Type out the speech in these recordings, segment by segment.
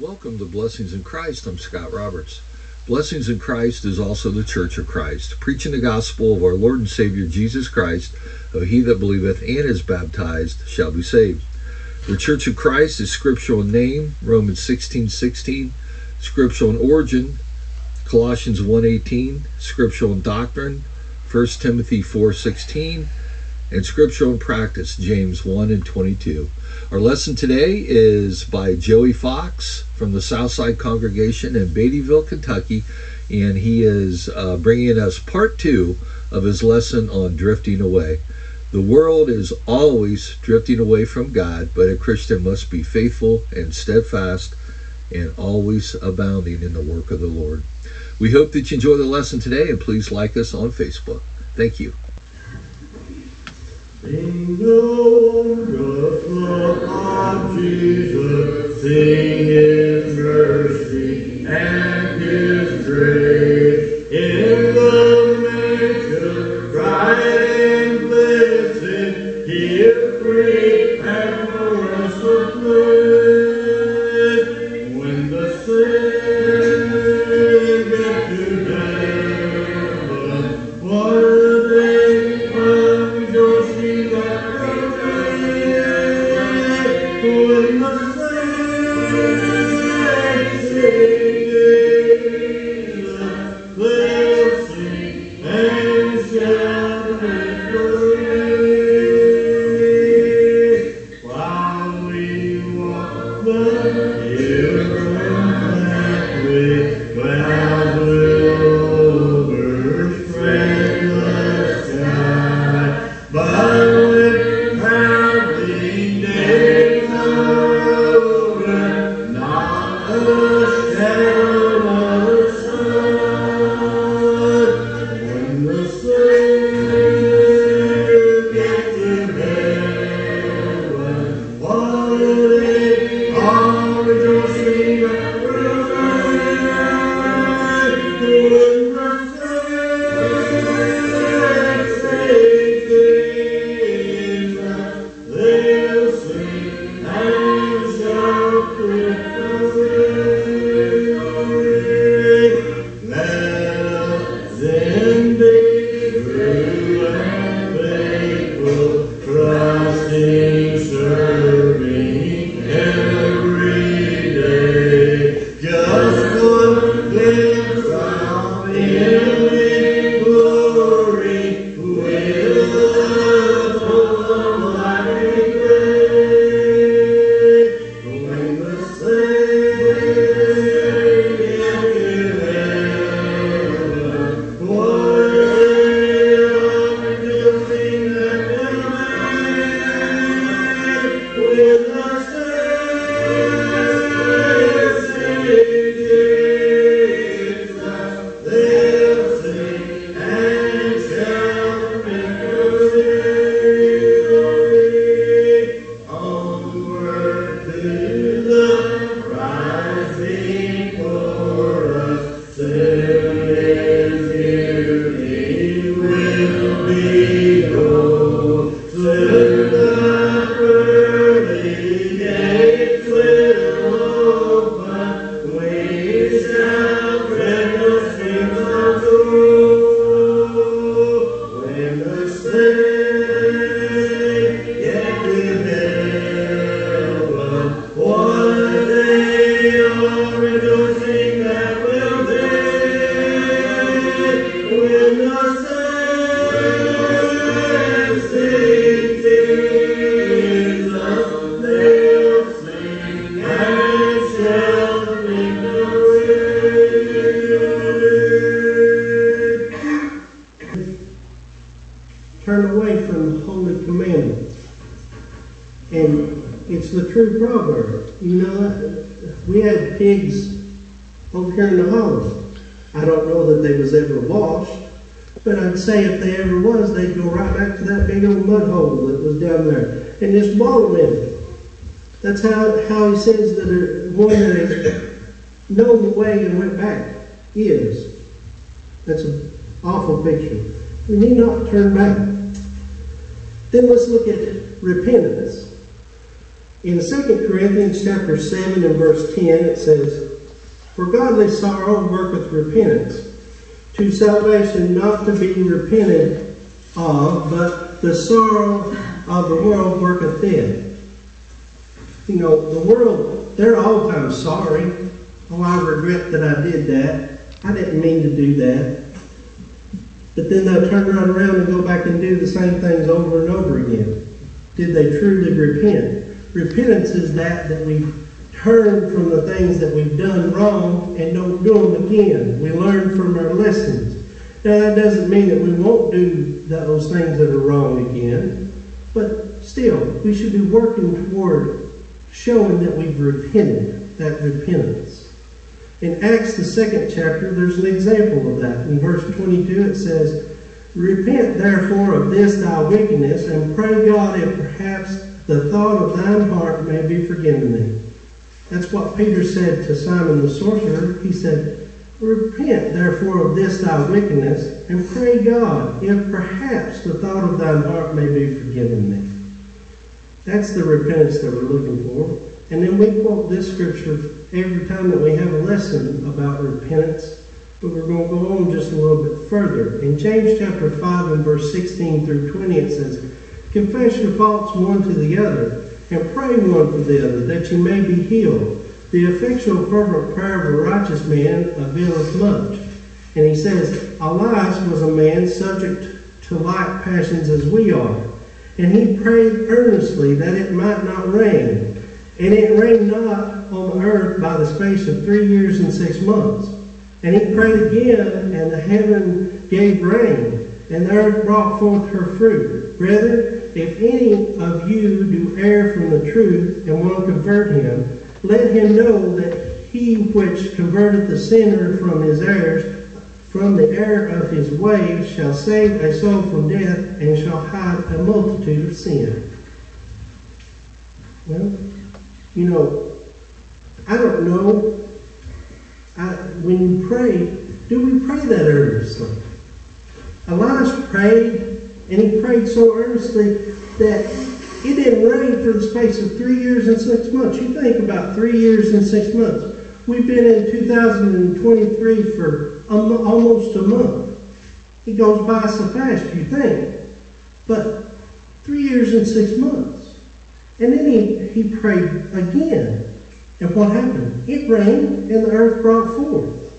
Welcome to Blessings in Christ. I'm Scott Roberts. Blessings in Christ is also the Church of Christ, preaching the gospel of our Lord and Savior Jesus Christ, of he that believeth and is baptized shall be saved. The Church of Christ is scriptural in name, Romans 16 16, scriptural in origin, Colossians 1:18, scriptural in doctrine, 1 Timothy 4:16, and scriptural practice, James 1 and 22. Our lesson today is by Joey Fox from the Southside Congregation in Beattyville, Kentucky, and he is uh, bringing us part two of his lesson on drifting away. The world is always drifting away from God, but a Christian must be faithful and steadfast and always abounding in the work of the Lord. We hope that you enjoy the lesson today and please like us on Facebook. Thank you. Sing the true proverb. You know, we had pigs over here in the house. I don't know that they was ever washed, but I'd say if they ever was, they'd go right back to that big old mud hole that was down there and just wallow in it. That's how, how he says that a, one that known the way and went back is. That's an awful picture. We need not turn back. Then let's look at repentance. In 2 Corinthians chapter 7 and verse 10, it says, For godly sorrow worketh repentance, to salvation not to be repented of, but the sorrow of the world worketh death. You know, the world, they're all times sorry. Oh, I regret that I did that. I didn't mean to do that. But then they'll turn right around and go back and do the same things over and over again. Did they truly repent? Repentance is that that we turn from the things that we've done wrong and don't do them again. We learn from our lessons. Now that doesn't mean that we won't do those things that are wrong again, but still, we should be working toward showing that we've repented, that repentance. In Acts, the second chapter, there's an example of that. In verse 22, it says, Repent therefore of this thy wickedness, and pray God if perhaps the thought of thine heart may be forgiven thee. That's what Peter said to Simon the sorcerer. He said, Repent therefore of this thy wickedness, and pray God if perhaps the thought of thine heart may be forgiven thee. That's the repentance that we're looking for. And then we quote this scripture every time that we have a lesson about repentance. But we're going to go on just a little bit further. In James chapter 5 and verse 16 through 20, it says, Confess your faults one to the other, and pray one for the other, that you may be healed. The effectual fervent prayer of a righteous man availeth much. And he says, Elias was a man subject to like passions as we are. And he prayed earnestly that it might not rain. And it rained not on the earth by the space of three years and six months. And he prayed again, and the heaven gave rain, and the earth brought forth her fruit. Brethren, if any of you do err from the truth and will convert him, let him know that he which converted the sinner from his errors, from the error of his ways, shall save a soul from death and shall hide a multitude of sin. Well, you know, I don't know. I, when you pray, do we pray that earnestly? Elias prayed, and he prayed so earnestly that it didn't rain for the space of three years and six months. You think about three years and six months. We've been in 2023 for almost a month. It goes by so fast, you think. But three years and six months. And then he, he prayed again. And what happened? It rained and the earth brought forth.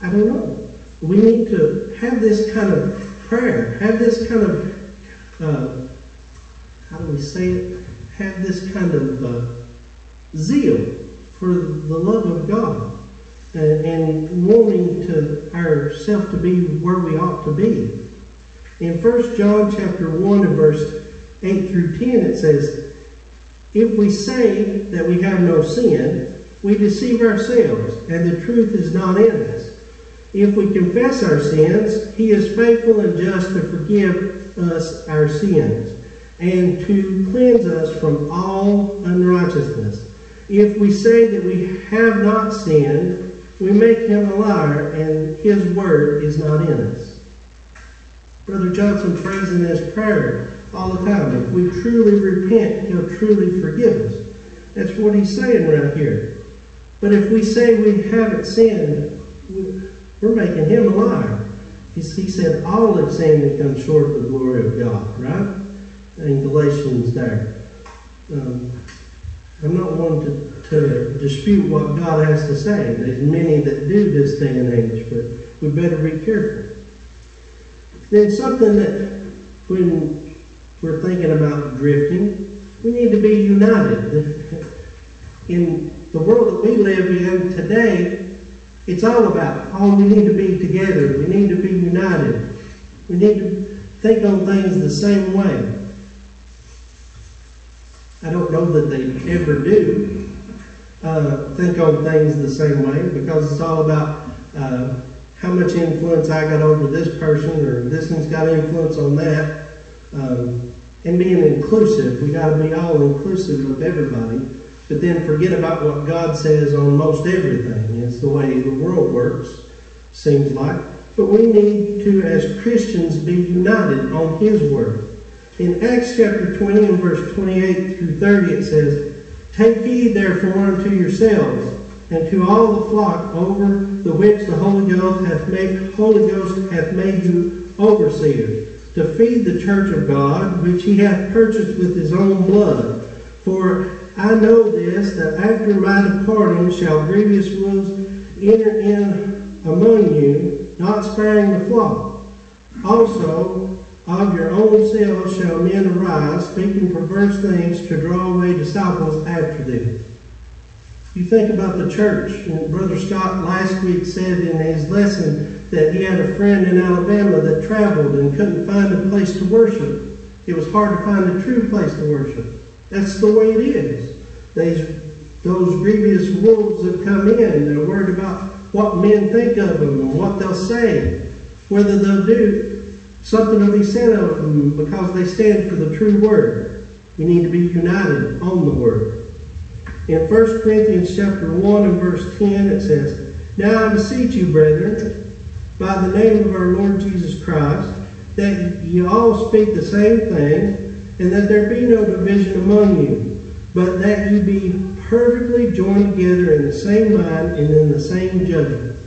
I don't know. We need to have this kind of prayer, have this kind of, uh, how do we say it? Have this kind of uh, zeal for the love of God and, and wanting to ourselves to be where we ought to be. In 1 John chapter 1 and verse 8 through 10, it says, If we say that we have no sin, we deceive ourselves, and the truth is not in us. If we confess our sins, he is faithful and just to forgive us our sins and to cleanse us from all unrighteousness. If we say that we have not sinned, we make him a liar, and his word is not in us. Brother Johnson prays in his prayer all the time. If we truly repent, he'll truly forgive us. That's what he's saying right here. But if we say we haven't sinned, we're making him a liar. He, he said all have sinned and come short of the glory of God, right? In Galatians there. Um, I'm not one to, to dispute what God has to say. There's many that do this day and age, but we better be careful. Then something that when we're thinking about drifting, we need to be united. In the world that we live in today, it's all about, oh, we need to be together. We need to be united. We need to think on things the same way. I don't know that they ever do uh, think on things the same way because it's all about uh, how much influence I got over this person or this one's got influence on that. Um, and being inclusive, we got to be all inclusive of everybody, but then forget about what God says on most everything. It's the way the world works, seems like. But we need to, as Christians, be united on His Word. In Acts chapter 20 and verse 28 through 30, it says, Take heed therefore unto yourselves and to all the flock over the which the Holy Ghost hath made Holy Ghost hath made you overseers, to feed the church of God, which he hath purchased with his own blood. For I know this, that after my departing shall grievous wolves enter in among you, not sparing the flock. Also, of your own selves shall men arise, speaking perverse things to draw away disciples after them. You think about the church, and Brother Scott last week said in his lesson that he had a friend in Alabama that traveled and couldn't find a place to worship. It was hard to find a true place to worship. That's the way it is. These, those grievous wolves that come in, they're worried about what men think of them and what they'll say, whether they'll do something will be said of them because they stand for the true word. We need to be united on the word. In 1 Corinthians chapter 1 and verse 10 it says, Now I beseech you, brethren, by the name of our Lord Jesus Christ, that ye all speak the same thing, and that there be no division among you, but that you be perfectly joined together in the same mind and in the same judgment.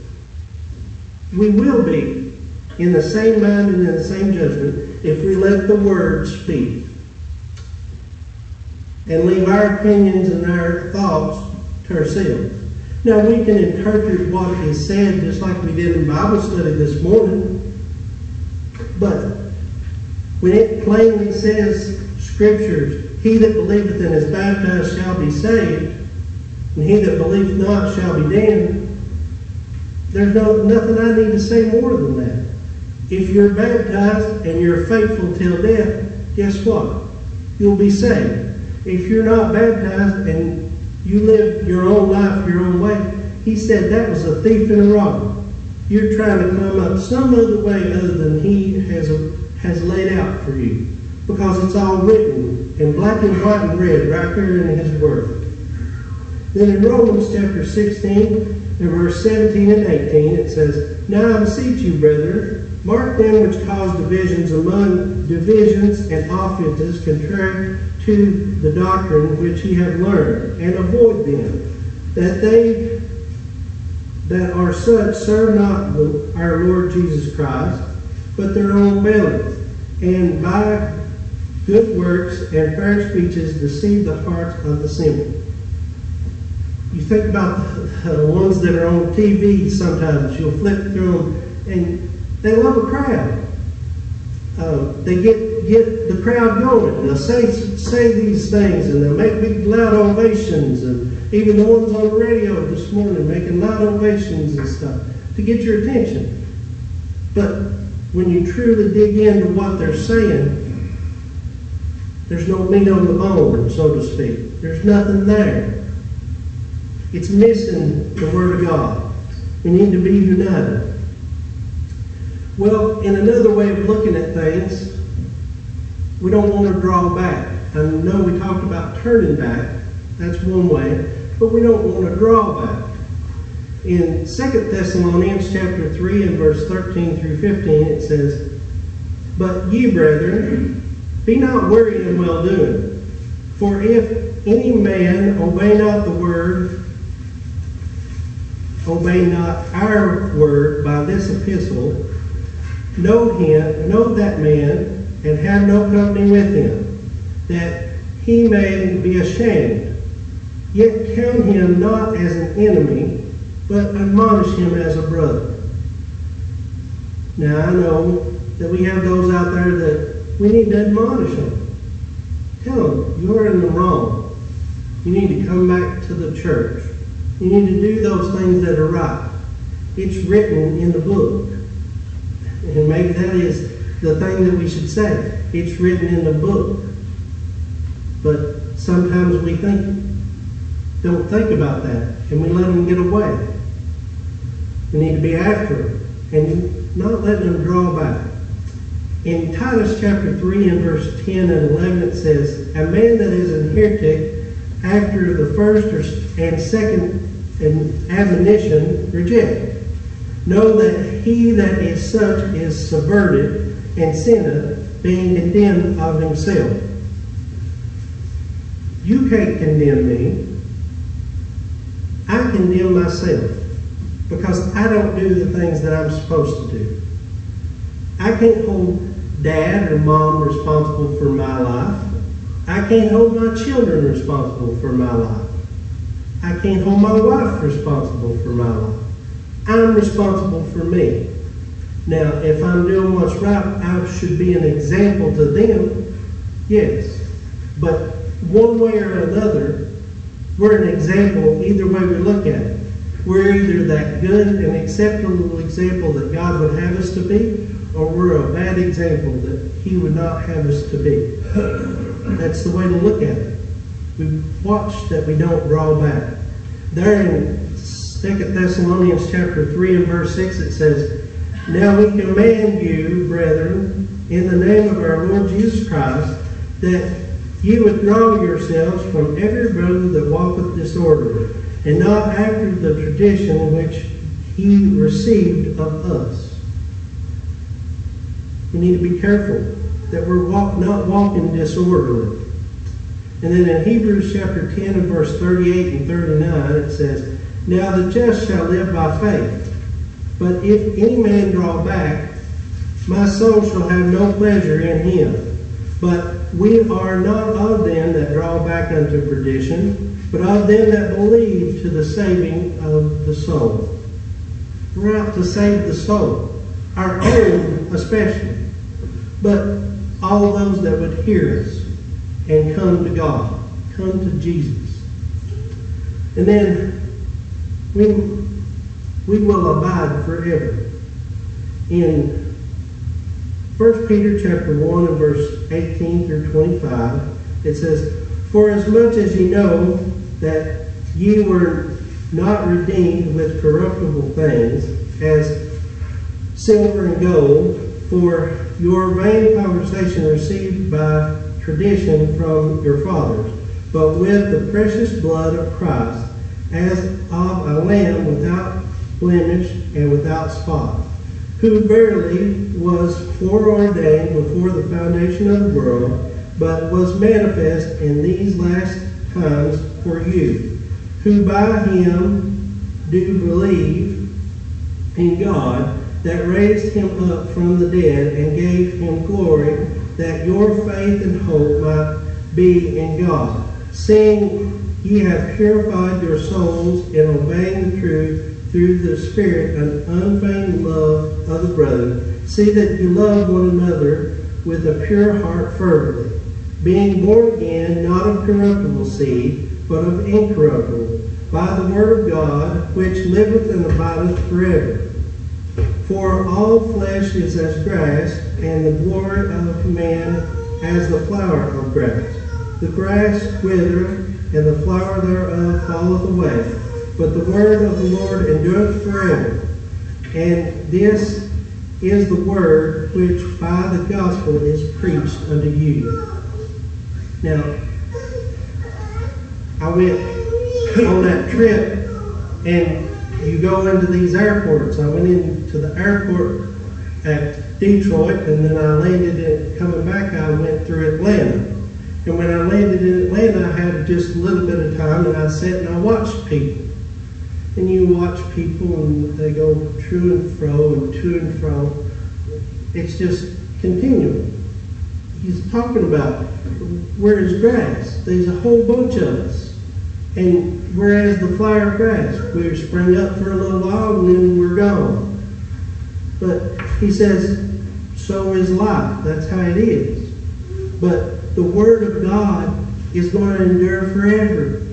We will be in the same mind and in the same judgment if we let the Word speak and leave our opinions and our thoughts to ourselves. Now, we can interpret what is said just like we did in Bible study this morning, but when it plainly says, Scriptures, he that believeth and is baptized shall be saved, and he that believeth not shall be damned, there's no, nothing I need to say more than that. If you're baptized and you're faithful till death, guess what? You'll be saved. If you're not baptized and you live your own life your own way, he said that was a thief and a robber. You're trying to come up some other way other than he has, has laid out for you. Because it's all written in black and white and red right there in his word. Then in Romans chapter 16 and verse 17 and 18 it says, Now I beseech you, brethren, mark them which cause divisions among divisions and offenses contrary to the doctrine which ye have learned, and avoid them, that they that are such serve not our Lord Jesus Christ, but their own bellies, and by good works and fair speeches deceive the hearts of the simple. You think about the ones that are on TV sometimes, you'll flip through them, and they love a crowd. Uh, they get get the crowd going. They'll say say these things, and they'll make big loud ovations, and even the ones on the radio this morning making loud ovations and stuff to get your attention. But when you truly dig into what they're saying, there's no meat on the bone, so to speak. There's nothing there. It's missing the Word of God. We need to be united. Well, in another way of looking at things, we don't want to draw back. I know we talked about turning back. That's one way. But we don't want to draw back. In 2 Thessalonians chapter 3 and verse 13 through 15, it says, But ye, brethren, be not weary in well doing. For if any man obey not the word, obey not our word by this epistle, know him, know that man, and have no company with him, that he may be ashamed. Yet count him not as an enemy, but admonish him as a brother. Now I know that we have those out there that we need to admonish them. Tell them you're in the wrong. You need to come back to the church. You need to do those things that are right. It's written in the book. And maybe that is the thing that we should say. It's written in the book. But sometimes we think, don't think about that, and we let them get away. We need to be after them and not let them draw back. In Titus chapter 3 and verse 10 and 11, it says, A man that is an heretic after the first and second admonition reject. Know that he that is such is subverted and sinneth, being condemned of himself. You can't condemn me. I condemn myself because I don't do the things that I'm supposed to do. I can't hold dad or mom responsible for my life. I can't hold my children responsible for my life. I can't hold my wife responsible for my life. I'm responsible for me. Now, if I'm doing what's right, I should be an example to them, yes. But one way or another, we're an example either way we look at it. We're either that good and acceptable example that God would have us to be, or we're a bad example that He would not have us to be. That's the way to look at it. We watch that we don't draw back. There in 2 Thessalonians chapter 3 and verse 6 it says, Now we command you, brethren, in the name of our Lord Jesus Christ, that you withdraw yourselves from every brother that walketh disorderly, and not after the tradition which he received of us. We need to be careful that we're walk, not walking disorderly. And then in Hebrews chapter 10 and verse 38 and 39, it says, Now the just shall live by faith. But if any man draw back, my soul shall have no pleasure in him. But we are not of them that draw back unto perdition, but of them that believe to the saving of the soul. We're out to save the soul, our own especially, but all those that would hear us and come to God, come to Jesus. And then we, we will abide forever. In 1 Peter chapter 1 and verse 18 through 25, it says, For as much as ye know that ye were not redeemed with corruptible things, as silver and gold, for your vain conversation received by tradition from your fathers, but with the precious blood of Christ, as of a lamb without blemish and without spot, who verily was foreordained before the foundation of the world, but was manifest in these last times for you, who by him do believe in God that raised him up from the dead and gave him glory, that your faith and hope might be in God, seeing ye have purified your souls in obeying the truth through the Spirit and unfeigned love of the brethren. See that you love one another with a pure heart fervently, being born again, not of corruptible seed, but of incorruptible, by the word of God, which liveth and abideth forever. For all flesh is as grass, and the glory of man as the flower of grass. The grass withereth, and the flower thereof falleth away. But the word of the Lord endureth forever. And this is the word which by the gospel is preached unto you. Now, I went on that trip, and you go into these airports. I went into the airport at Detroit, and then I landed in, coming back, I went through Atlanta. And when I landed in Atlanta, I had just a little bit of time, and I sat and I watched people. And you watch people, and they go to and fro and to and fro. It's just continual. He's talking about where is grass. There's a whole bunch of us. And whereas the flower grass, we spring up for a little while and then we're gone. But he says, so is life. That's how it is. But the Word of God is going to endure forever.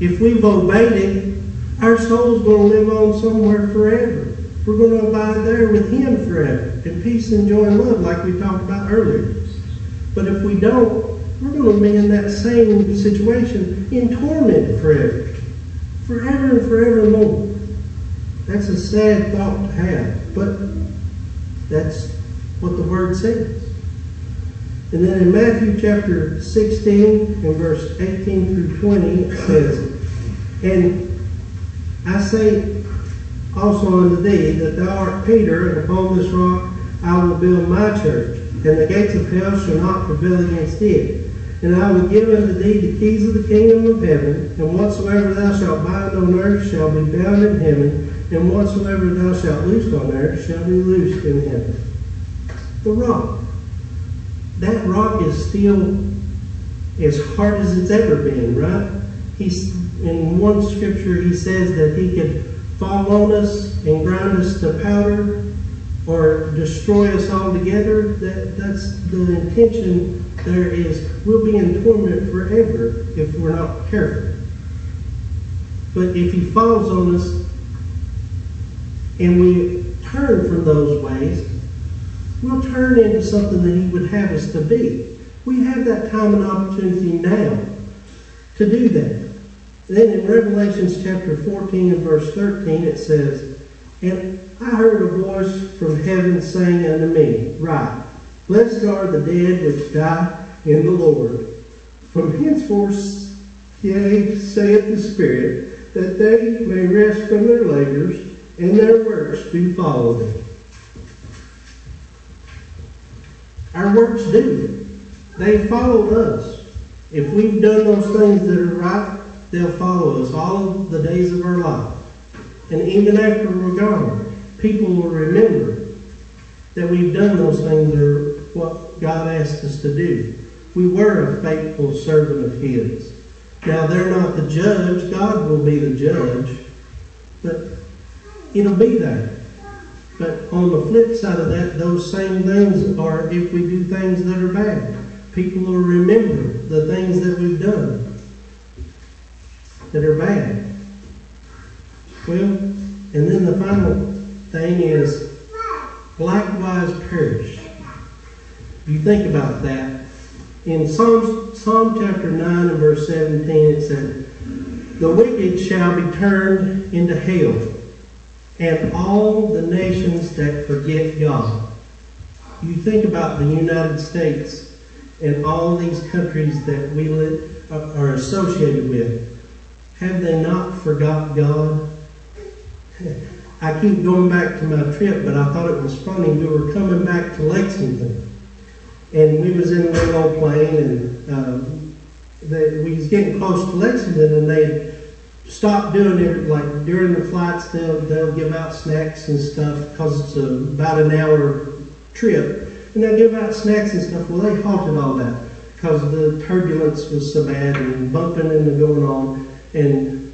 If we've obeyed it, our soul's going to live on somewhere forever. We're going to abide there with Him forever in peace and joy and love, like we talked about earlier. But if we don't, we're going to be in that same situation in torment forever. Forever and forevermore. That's a sad thought to have, but that's what the Word says. And then in Matthew chapter 16 and verse 18 through 20, it says, And I say also unto thee that thou art Peter, and upon this rock I will build my church, and the gates of hell shall not prevail against it. And I will give unto thee the keys of the kingdom of heaven, and whatsoever thou shalt bind on earth shall be bound in heaven, and whatsoever thou shalt loose on earth shall be loosed in heaven. The rock. That rock is still as hard as it's ever been, right? He's in one scripture he says that he could fall on us and grind us to powder or destroy us altogether. That that's the intention there is we'll be in torment forever if we're not careful. But if he falls on us and we turn from those ways, we'll turn into something that he would have us to be. We have that time and opportunity now to do that. Then in Revelations chapter 14 and verse 13 it says, And I heard a voice from heaven saying unto me, Write, Blessed are the dead which die in the Lord. From henceforth, yea, saith the Spirit, that they may rest from their labors, and their works do follow them. Our works do. They follow us. If we've done those things that are right, they'll follow us all of the days of our life. And even after we're gone, people will remember that we've done those things that are what God asked us to do. We were a faithful servant of His. Now, they're not the judge. God will be the judge. But it'll be that. But on the flip side of that, those same things are if we do things that are bad. People will remember the things that we've done that are bad. Well, and then the final thing is likewise perish. You think about that. In Psalm, Psalm chapter 9 and verse 17, it said, The wicked shall be turned into hell, and all the nations that forget God. You think about the United States and all these countries that we live, uh, are associated with. Have they not forgot God? I keep going back to my trip, but I thought it was funny. We were coming back to Lexington, and we was in little old plane, and um, they, we was getting close to Lexington, and they stopped doing it. Like during the flights, they'll they'll give out snacks and stuff because it's a, about an hour trip, and they'll give out snacks and stuff. Well, they halted all that because the turbulence was so bad and bumping and going on, and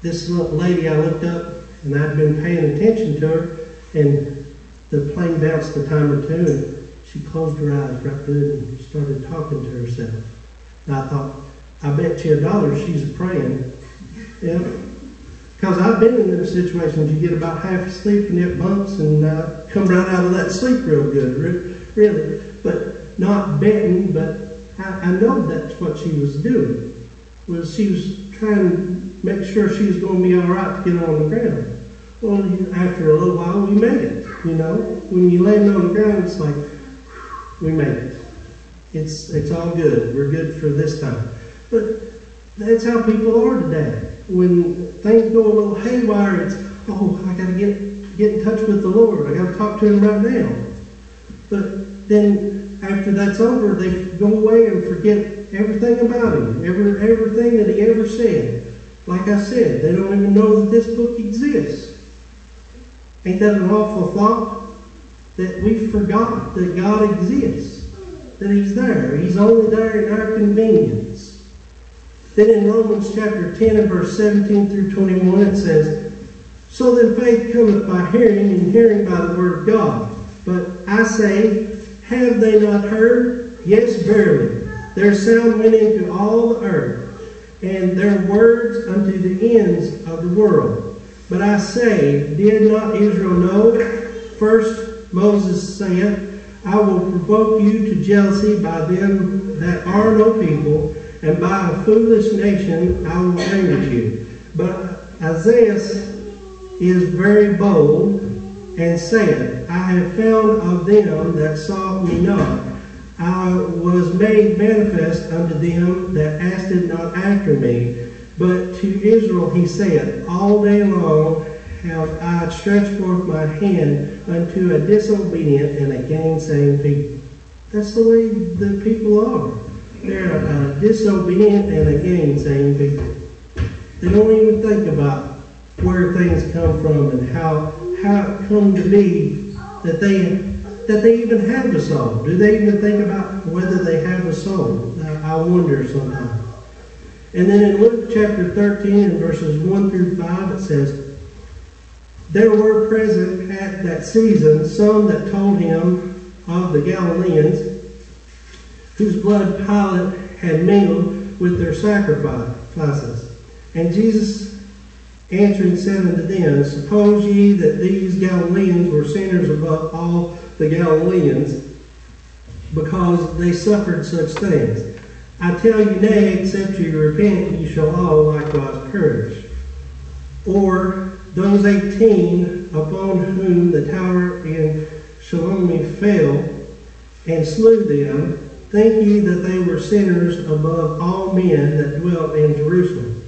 this little lady I looked up and I'd been paying attention to her, and the plane bounced a time or two, and she closed her eyes right good and started talking to herself. And I thought, I bet you a dollar she's praying. Yeah. Because I've been in those situations, you get about half asleep and it bumps and uh, come right out of that sleep real good, really. But not betting, but I, I know that's what she was doing. Was she was trying to make sure she was going to be all right to get on the ground. Well, after a little while, we made it. You know, when you land on the ground, it's like we made it. It's it's all good. We're good for this time. But that's how people are today. When things go a little haywire, it's oh, I got to get get in touch with the Lord. I got to talk to Him right now. But then after that's over, they go away and forget everything about Him, every everything that He ever said. Like I said, they don't even know that this book exists. Ain't that an awful thought? That we forgot that God exists, that He's there. He's only there in our convenience. Then in Romans chapter 10 and verse 17 through 21, it says, So then faith cometh by hearing, and hearing by the word of God. But I say, have they not heard? Yes, verily. Their sound went into all the earth, and their words unto the ends of the world. But I say, did not Israel know? First Moses said, I will provoke you to jealousy by them that are no people, and by a foolish nation I will anger you. But Isaiah is very bold, and said, I have found of them that sought me not. I was made manifest unto them that asked not after me. But to Israel he said, All day long have I stretched forth my hand unto a disobedient and a gainsaying people. That's the way the people are. They're uh, disobedient and a gainsaying people. They don't even think about where things come from and how how it come to be that they that they even have a soul. Do they even think about whether they have a soul? I wonder sometimes. And then in Luke chapter 13 and verses 1 through 5, it says, There were present at that season some that told him of the Galileans, whose blood Pilate had mingled with their sacrifices. And Jesus answering said unto them, Suppose ye that these Galileans were sinners above all the Galileans, because they suffered such things? I tell you, nay, except you repent, ye shall all likewise perish. Or those eighteen upon whom the tower in Siloam fell and slew them, think ye that they were sinners above all men that dwelt in Jerusalem?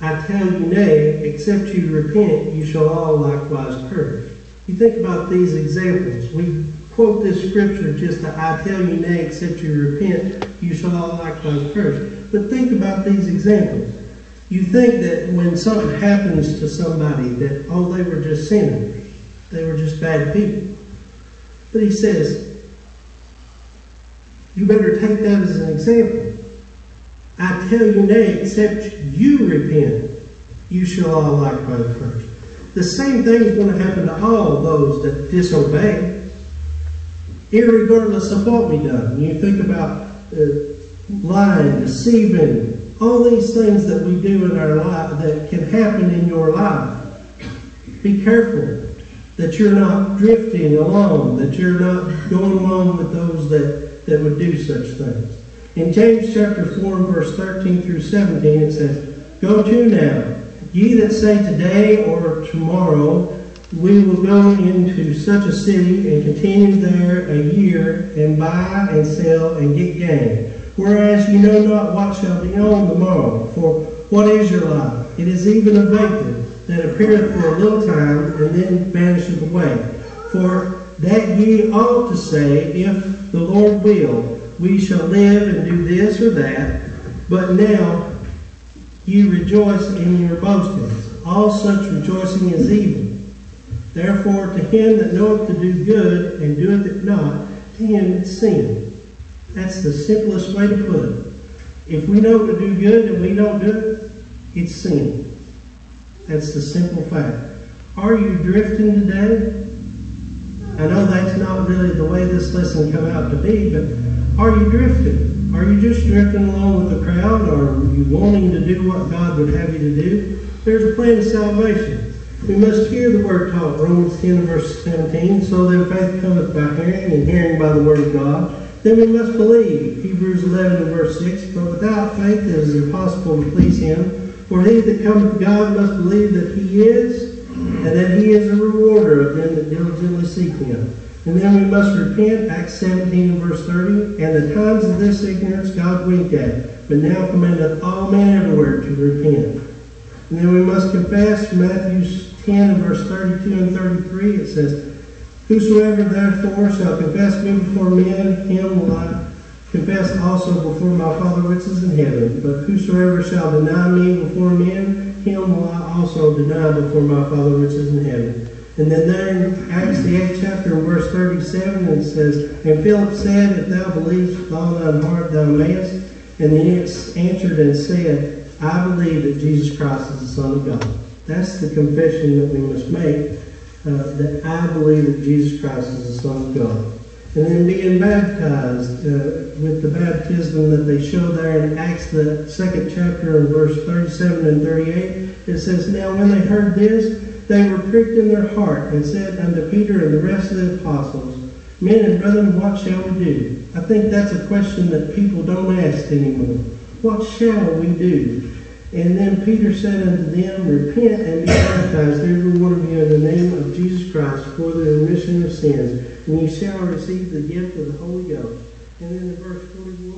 I tell you, nay, except you repent, you shall all likewise perish. You think about these examples. We quote this scripture just to, I tell you, nay, except you repent, you shall all likewise perish. But think about these examples. You think that when something happens to somebody that, oh, they were just sinners. They were just bad people. But he says, you better take that as an example. I tell you, nay, except you repent, you shall all likewise perish. The same thing is going to happen to all those that disobey, irregardless of what we done. You think about uh, lying, deceiving, all these things that we do in our life that can happen in your life. Be careful that you're not drifting along, that you're not going along with those that, that would do such things. In James chapter 4 verse 13 through 17 it says, Go to now, ye that say today or tomorrow, we will go into such a city and continue there a year and buy and sell and get gain. Whereas you know not what shall be on the morrow. For what is your life? It is even a vapor that appeareth for a little time and then vanisheth away. For that ye ought to say, if the Lord will, we shall live and do this or that. But now ye rejoice in your boastings. All such rejoicing is evil. Therefore, to him that knoweth to do good and doeth it not, to him it's sin. That's the simplest way to put it. If we know to do good and we don't do it, it's sin. That's the simple fact. Are you drifting today? I know that's not really the way this lesson come out to be, but are you drifting? Are you just drifting along with the crowd? Or are you wanting to do what God would have you to do? There's a plan of salvation. We must hear the word taught, Romans 10 verse 17. So then faith cometh by hearing, and hearing by the word of God. Then we must believe, Hebrews 11 and verse 6. But without faith it is impossible to please him. For he that cometh to God must believe that he is, and that he is a rewarder of them that diligently seek him. And then we must repent, Acts 17 and verse 30. And the times of this ignorance God winked at, but now commandeth all men everywhere to repent. And then we must confess, Matthew 10 and verse 32 and 33, it says, Whosoever therefore shall confess me before men, him will I confess also before my Father which is in heaven. But whosoever shall deny me before men, him will I also deny before my Father which is in heaven. And then there in Acts the 8th chapter verse 37 it says, And Philip said, If thou believest with all thine heart thou mayest. And he answered and said, I believe that Jesus Christ is the Son of God. That's the confession that we must make, that I believe that Jesus Christ is the Son of God. And then being baptized uh, with the baptism that they show there in Acts, the second chapter, and verse 37 and 38, it says, Now when they heard this, they were pricked in their heart and said unto Peter and the rest of the apostles, Men and brethren, what shall we do? I think that's a question that people don't ask anymore. What shall we do? And then Peter said unto them, Repent and be baptized, every one of you, in the name of Jesus Christ, for the remission of sins, and ye shall receive the gift of the Holy Ghost. And then in verse 41